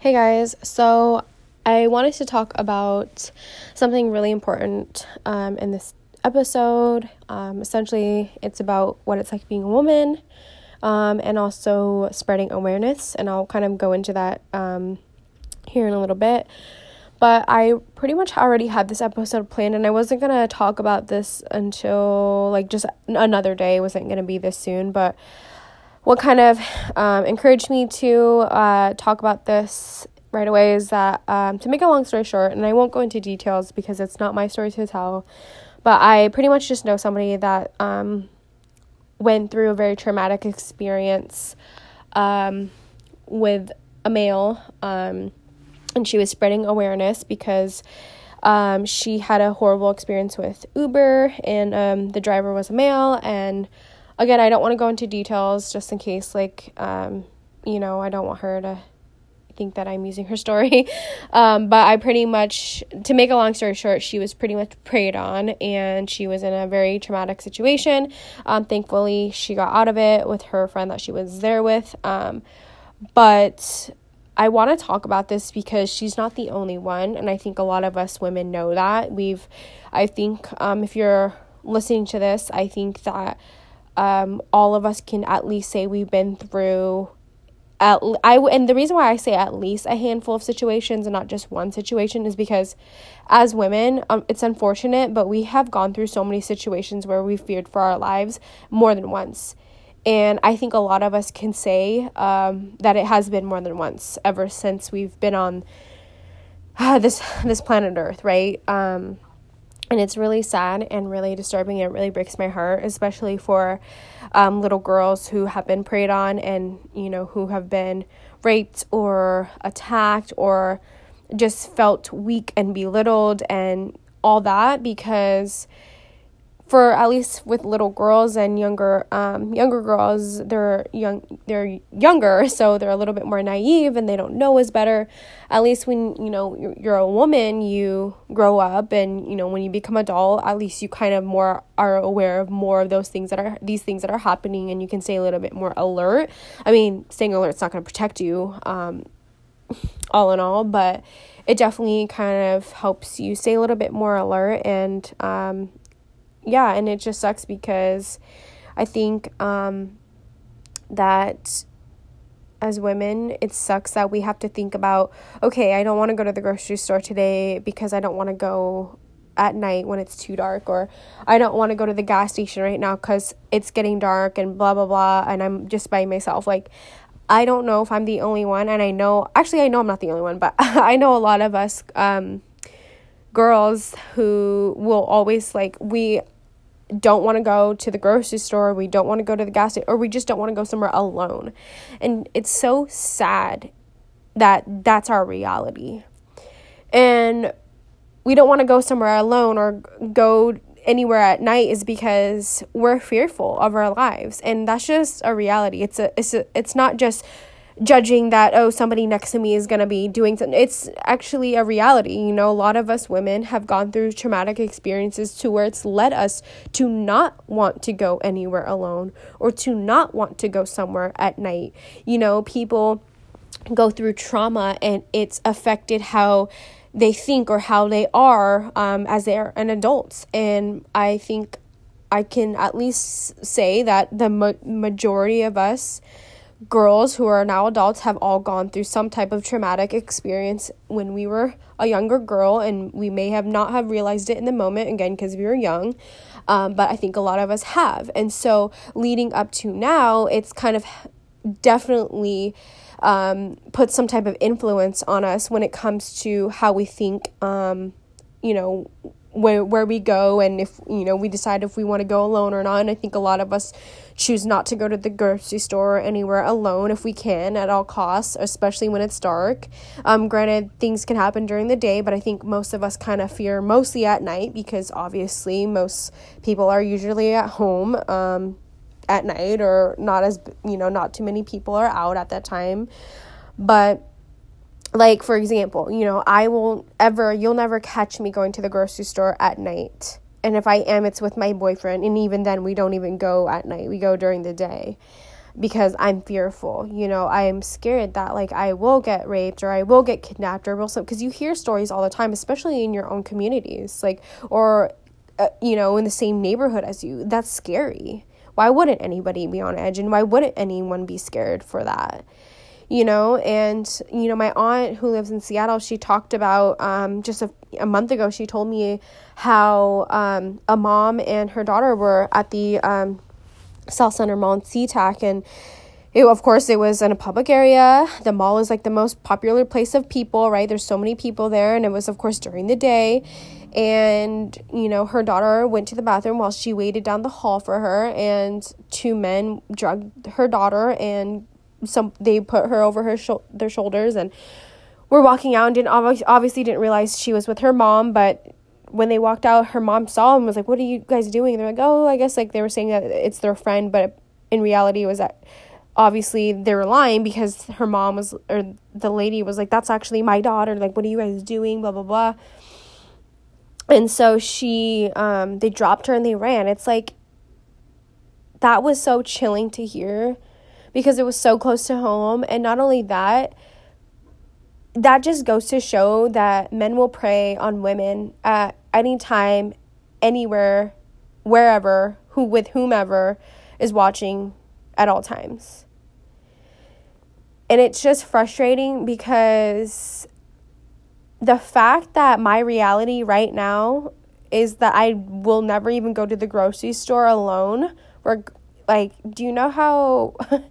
Hey guys, so I wanted to talk about something really important um, in this episode. Um, essentially, it's about what it's like being a woman um, and also spreading awareness, and I'll kind of go into that um, here in a little bit. But I pretty much already had this episode planned, and I wasn't gonna talk about this until like just another day. It wasn't gonna be this soon, but what kind of um, encouraged me to uh, talk about this right away is that um, to make a long story short, and I won't go into details because it's not my story to tell, but I pretty much just know somebody that um, went through a very traumatic experience um, with a male, um, and she was spreading awareness because. Um, she had a horrible experience with Uber, and um, the driver was a male, and again, I don't want to go into details just in case, like, um, you know, I don't want her to think that I'm using her story. Um, but I pretty much, to make a long story short, she was pretty much preyed on and she was in a very traumatic situation. Um, thankfully, she got out of it with her friend that she was there with. Um, but I want to talk about this because she's not the only one. And I think a lot of us women know that. We've, I think, um, if you're listening to this, I think that um, all of us can at least say we've been through at I and the reason why I say at least a handful of situations and not just one situation is because as women um, it's unfortunate but we have gone through so many situations where we feared for our lives more than once. And I think a lot of us can say um, that it has been more than once ever since we've been on uh, this this planet Earth right? Um, and it's really sad and really disturbing. It really breaks my heart, especially for um, little girls who have been preyed on and you know who have been raped or attacked or just felt weak and belittled and all that because for at least with little girls and younger um, younger girls they're young they're younger so they're a little bit more naive and they don't know is better. At least when you know you're, a woman you grow up and you know when you become adult at least you kind of more are aware of more of those things that are these things that are happening and you can stay a little bit more alert. I mean staying alert is not going to protect you um, all in all but it definitely kind of helps you stay a little bit more alert and um, yeah, and it just sucks because I think um, that as women, it sucks that we have to think about, okay, I don't want to go to the grocery store today because I don't want to go at night when it's too dark, or I don't want to go to the gas station right now because it's getting dark and blah, blah, blah, and I'm just by myself. Like, I don't know if I'm the only one, and I know, actually, I know I'm not the only one, but I know a lot of us, um, girls who will always like we don't want to go to the grocery store, we don't want to go to the gas station, or we just don't want to go somewhere alone. And it's so sad that that's our reality. And we don't want to go somewhere alone or go anywhere at night is because we're fearful of our lives and that's just a reality it's a it's a, it's not just judging that oh somebody next to me is going to be doing something it's actually a reality. You know a lot of us women have gone through traumatic experiences to where it's led us to not want to go anywhere alone or to not want to go somewhere at night. You know people go through trauma and it's affected how they think or how they are um, as they're an adults and i think i can at least say that the ma- majority of us girls who are now adults have all gone through some type of traumatic experience when we were a younger girl and we may have not have realized it in the moment again because we were young um, but i think a lot of us have. And so leading up to now it's kind of definitely um, put some type of influence on us when it comes to how we think um, you know where where we go and if you know we decide if we want to go alone or not and i think a lot of us choose not to go to the grocery store or anywhere alone if we can at all costs, especially when it's dark. Um, granted, things can happen during the day, but I think most of us kind of fear mostly at night because obviously most people are usually at home. Um, at night or not as you know not too many people are out at that time but like for example you know i won't ever you'll never catch me going to the grocery store at night and if I am, it's with my boyfriend. And even then, we don't even go at night, we go during the day. because I'm fearful. You know, I'm scared that like I will get raped or I will get kidnapped or will because you hear stories all the time, especially in your own communities, like or uh, you know in the same neighborhood as you. That's scary. Why wouldn't anybody be on edge and why wouldn't anyone be scared for that? You know, and you know, my aunt who lives in Seattle, she talked about um, just a, a month ago. She told me how um, a mom and her daughter were at the um, Southcenter Mall in SeaTac and it, of course it was in a public area the mall is like the most popular place of people right there's so many people there and it was of course during the day and you know her daughter went to the bathroom while she waited down the hall for her and two men drugged her daughter and some they put her over her sh- their shoulders and were walking out and didn't obviously didn't realize she was with her mom but when they walked out, her mom saw them and was like, "What are you guys doing?" And they're like, "Oh, I guess like they were saying that it's their friend, but in reality, it was that obviously they were lying because her mom was or the lady was like, "That's actually my daughter." Like, what are you guys doing? Blah blah blah. And so she, um, they dropped her and they ran. It's like that was so chilling to hear because it was so close to home, and not only that that just goes to show that men will prey on women at any time, anywhere, wherever, who with whomever is watching at all times. And it's just frustrating because the fact that my reality right now is that I will never even go to the grocery store alone. Like, do you know how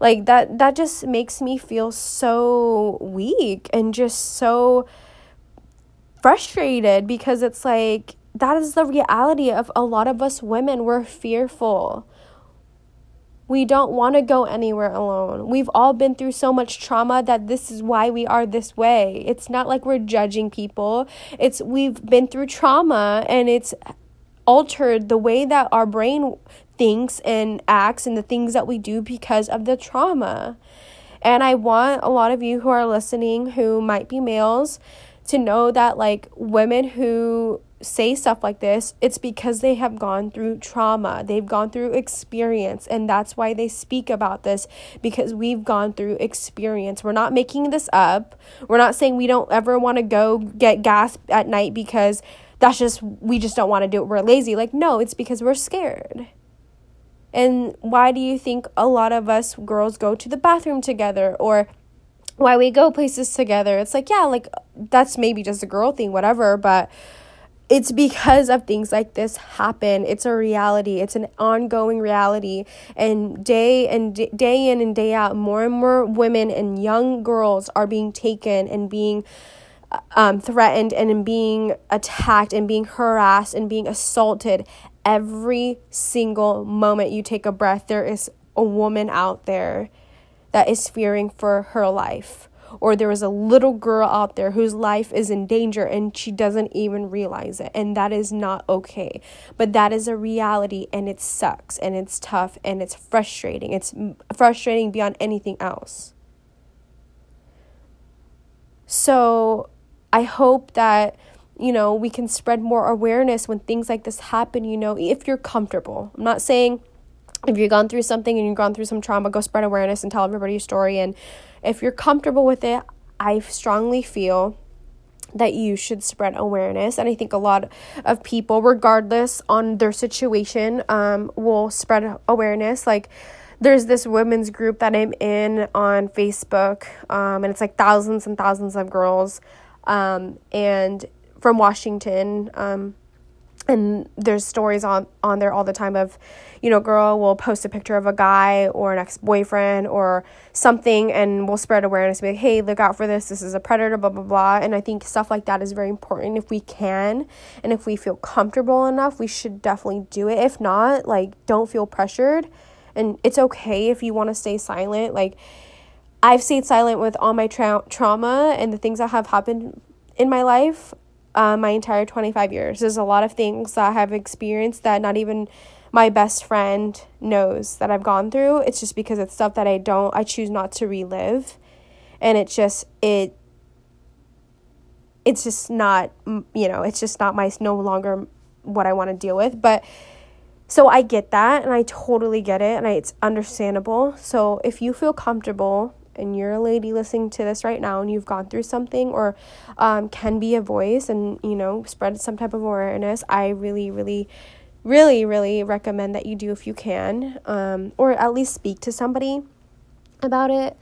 like that that just makes me feel so weak and just so frustrated because it's like that is the reality of a lot of us women we're fearful we don't want to go anywhere alone. We've all been through so much trauma that this is why we are this way. It's not like we're judging people. It's we've been through trauma and it's altered the way that our brain thinks and acts and the things that we do because of the trauma. And I want a lot of you who are listening who might be males to know that, like, women who say stuff like this, it's because they have gone through trauma. They've gone through experience, and that's why they speak about this because we've gone through experience. We're not making this up. We're not saying we don't ever want to go get gas at night because that's just, we just don't want to do it. We're lazy. Like, no, it's because we're scared. And why do you think a lot of us girls go to the bathroom together? Or why we go places together? It's like, yeah, like that's maybe just a girl thing, whatever, but it's because of things like this happen. It's a reality. It's an ongoing reality. And day and d- day in and day out more and more women and young girls are being taken and being um, threatened and being attacked and being harassed and being assaulted every single moment you take a breath, there is a woman out there that is fearing for her life. Or there is a little girl out there whose life is in danger and she doesn't even realize it. And that is not okay. But that is a reality and it sucks and it's tough and it's frustrating. It's frustrating beyond anything else. So I hope that you know, we can spread more awareness when things like this happen, you know, if you're comfortable. I'm not saying if you've gone through something and you've gone through some trauma, go spread awareness and tell everybody your story. And if you're comfortable with it, I strongly feel that you should spread awareness. And I think a lot of people, regardless on their situation, um, will spread awareness. Like, there's this women's group that I'm in on Facebook, um, and it's like thousands and thousands of girls. Um, and from Washington. Um, and there's stories on on there all the time of you know girl will post a picture of a guy or an ex-boyfriend or something and we'll spread awareness be like hey look out for this. This is a predator blah blah blah. And i think stuff like that is very important if we can and if we feel comfortable enough we should definitely do it. If not like don't feel pressured. And it's okay if you want to stay silent. Like i've stayed silent with all my tra- trauma and the things that have happened in my life uh, my entire 25 years. There's a lot of things that I have experienced that not even my best friend knows that I've gone through. It's just because it's stuff that I don't, I choose not to relive. And it's just, it, it's just not, you know, it's just not my, no longer what I want to deal with. But So I get that and I totally get it and I, it's understandable. So if you feel comfortable and you're a lady listening to this right now and you've gone through something or um, can be a voice and you know spread some type of awareness i really really really really recommend that you do if you can um, or at least speak to somebody about it.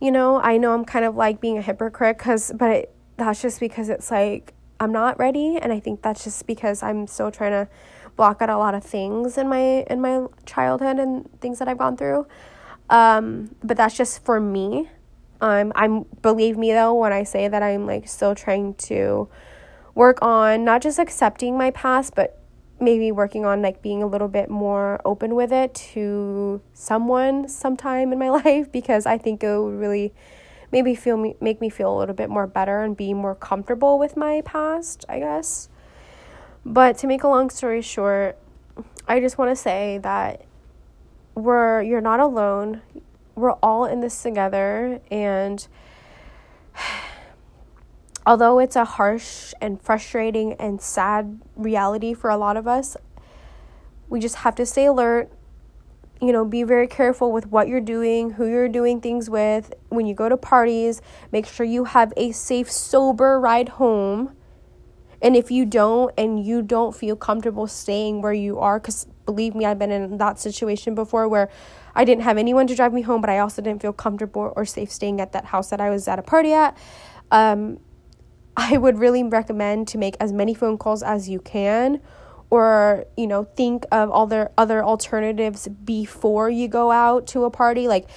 You know i know i'm kind of like being a hypocrite because but it, that's just because it's like i'm not ready and i think that's just because i'm still trying to block out a lot of things in my in my childhood and things that i've gone through um, but that's just for me. Um, I'm believe me though when I say that I'm like still trying to work on not just accepting my past, but maybe working on like being a little bit more open with it to someone sometime in my life because I think it would really maybe feel me make me feel a little bit more better and be more comfortable with my past, I guess. But to make a long story short, I just want to say that we're you're not alone. We're all in this together and although it's a harsh and frustrating and sad reality for a lot of us, we just have to stay alert. You know, be very careful with what you're doing, who you're doing things with. When you go to parties, make sure you have a safe, sober ride home. And if you don't and you don't feel comfortable staying where you are, because believe me, I've been in that situation before where I didn't have anyone to drive me home, but I also didn't feel comfortable or safe staying at that house that I was at a party at. Um, I would really recommend to make as many phone calls as you can or you know think of all the other alternatives before you go out to a party like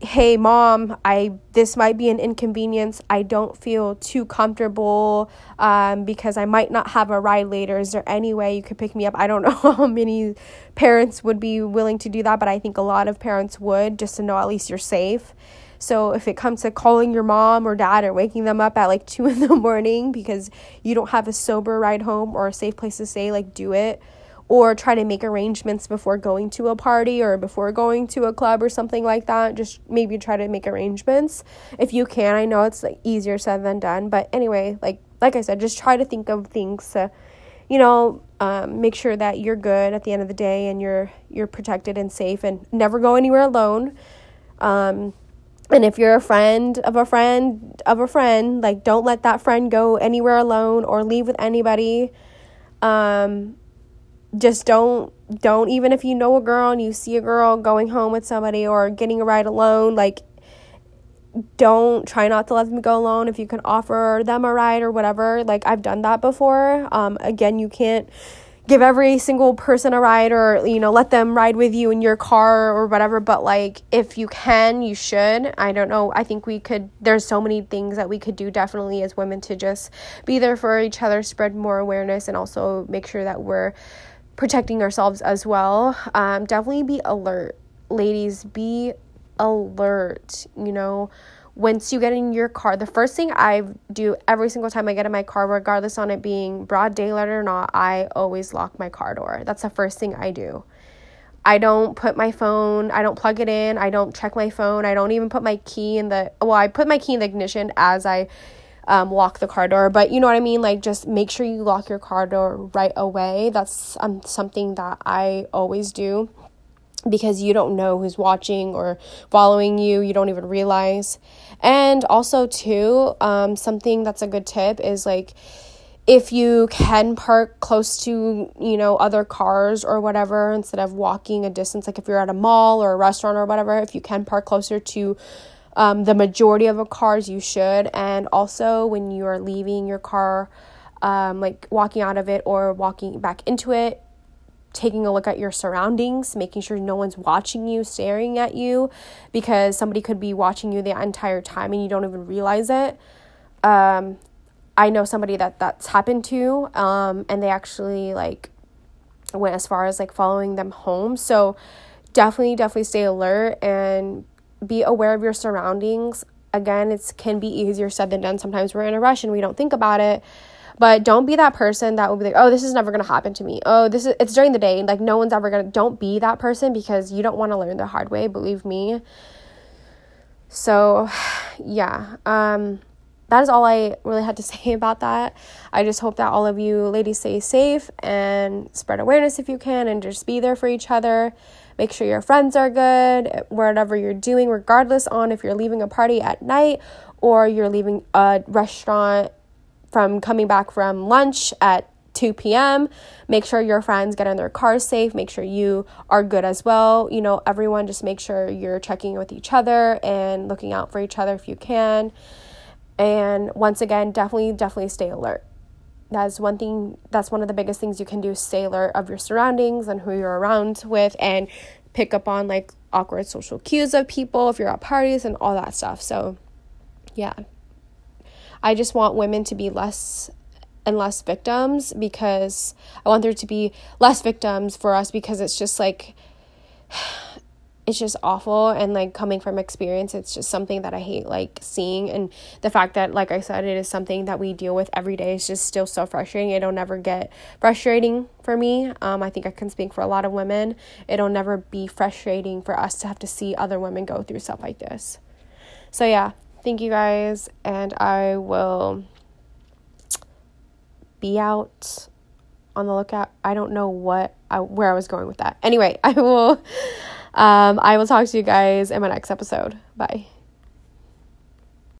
hey mom i this might be an inconvenience. I don't feel too comfortable um, because i might not have a ride later. Is there any way you could pick me up? I don't know how many parents would be willing to do that but i think a lot of parents would just to know at least you're safe. So if it comes to calling your mom or dad or waking them up at like two in the morning because you don't have a sober ride home or a safe place to stay like do it or try to make arrangements before going to a party or before going to a club or something like that. Just maybe try to make arrangements if you can. I know it's like easier said than done, but anyway, like like I said, just try to think of things to, you know, um, make sure that you're good at the end of the day and you're you're protected and safe and never go anywhere alone. Um, and if you're a friend of a friend of a friend, like don't let that friend go anywhere alone or leave with anybody. Um, just don't don't even if you know a girl and you see a girl going home with somebody or getting a ride alone like don't try not to let them go alone. If you can offer them a ride or whatever like i've done that before. Um, again you can't give every single person a ride or you know let them ride with you in your car or whatever but like if you can you should. I don't know. I think we could there's so many things that we could do definitely as women to just be there for each other spread more awareness and also make sure that we're protecting ourselves as well. Um, definitely be alert, ladies. Be alert. You know, once you get in your car, the first thing I do every single time I get in my car, regardless on it being broad daylight or not, I always lock my car door. That's the first thing I do. I don't put my phone, I don't plug it in, I don't check my phone, I don't even put my key in the well, I put my key in the ignition as I um, lock the car door. But you know what I mean? Like, just make sure you lock your car door right away. That's um, something that I always do because you don't know who's watching or following you. You don't even realize. And also, too, um, something that's a good tip is like, if you can park close to you know other cars or whatever instead of walking a distance like if you're at a mall or a restaurant or whatever if you can park closer to um, the majority of cars you should and also when you are leaving your car um, like walking out of it or walking back into it taking a look at your surroundings making sure no one's watching you staring at you because somebody could be watching you the entire time and you don't even realize it. Um, i know somebody that that's happened to um, and they actually like went as far as like following them home. So definitely definitely stay alert and be aware of your surroundings. Again, it can be easier said than done. Sometimes we're in a rush and we don't think about it. But don't be that person that will be like, oh, this is never gonna happen to me. Oh, this is it's during the day. Like no one's ever gonna don't be that person because you don't want to learn the hard way, believe me. So yeah. Um that is all I really had to say about that. I just hope that all of you ladies stay safe and spread awareness if you can and just be there for each other. Make sure your friends are good, whatever you're doing, regardless on if you're leaving a party at night or you're leaving a restaurant from coming back from lunch at 2 p.m. Make sure your friends get in their cars safe. Make sure you are good as well. You know, everyone just make sure you're checking with each other and looking out for each other if you can. And once again, definitely, definitely stay alert. That's one thing, that's one of the biggest things you can do alert of your surroundings and who you're around with and pick up on like awkward social cues of people if you're at parties and all that stuff. So, yeah. I just want women to be less and less victims because I want there to be less victims for us because it's just like it's just awful and like coming from experience it's just something that i hate like seeing and the fact that like i said it is something that we deal with every day is just still so frustrating. It'll never get frustrating for me. Um, i think i can speak for a lot of women. It'll never be frustrating for us to have to see other women go through stuff like this. So yeah. Thank you guys and i will be out on the lookout. I don't know what I, where i was going with that. Anyway i will um, I will talk to you guys in my next episode. Bye.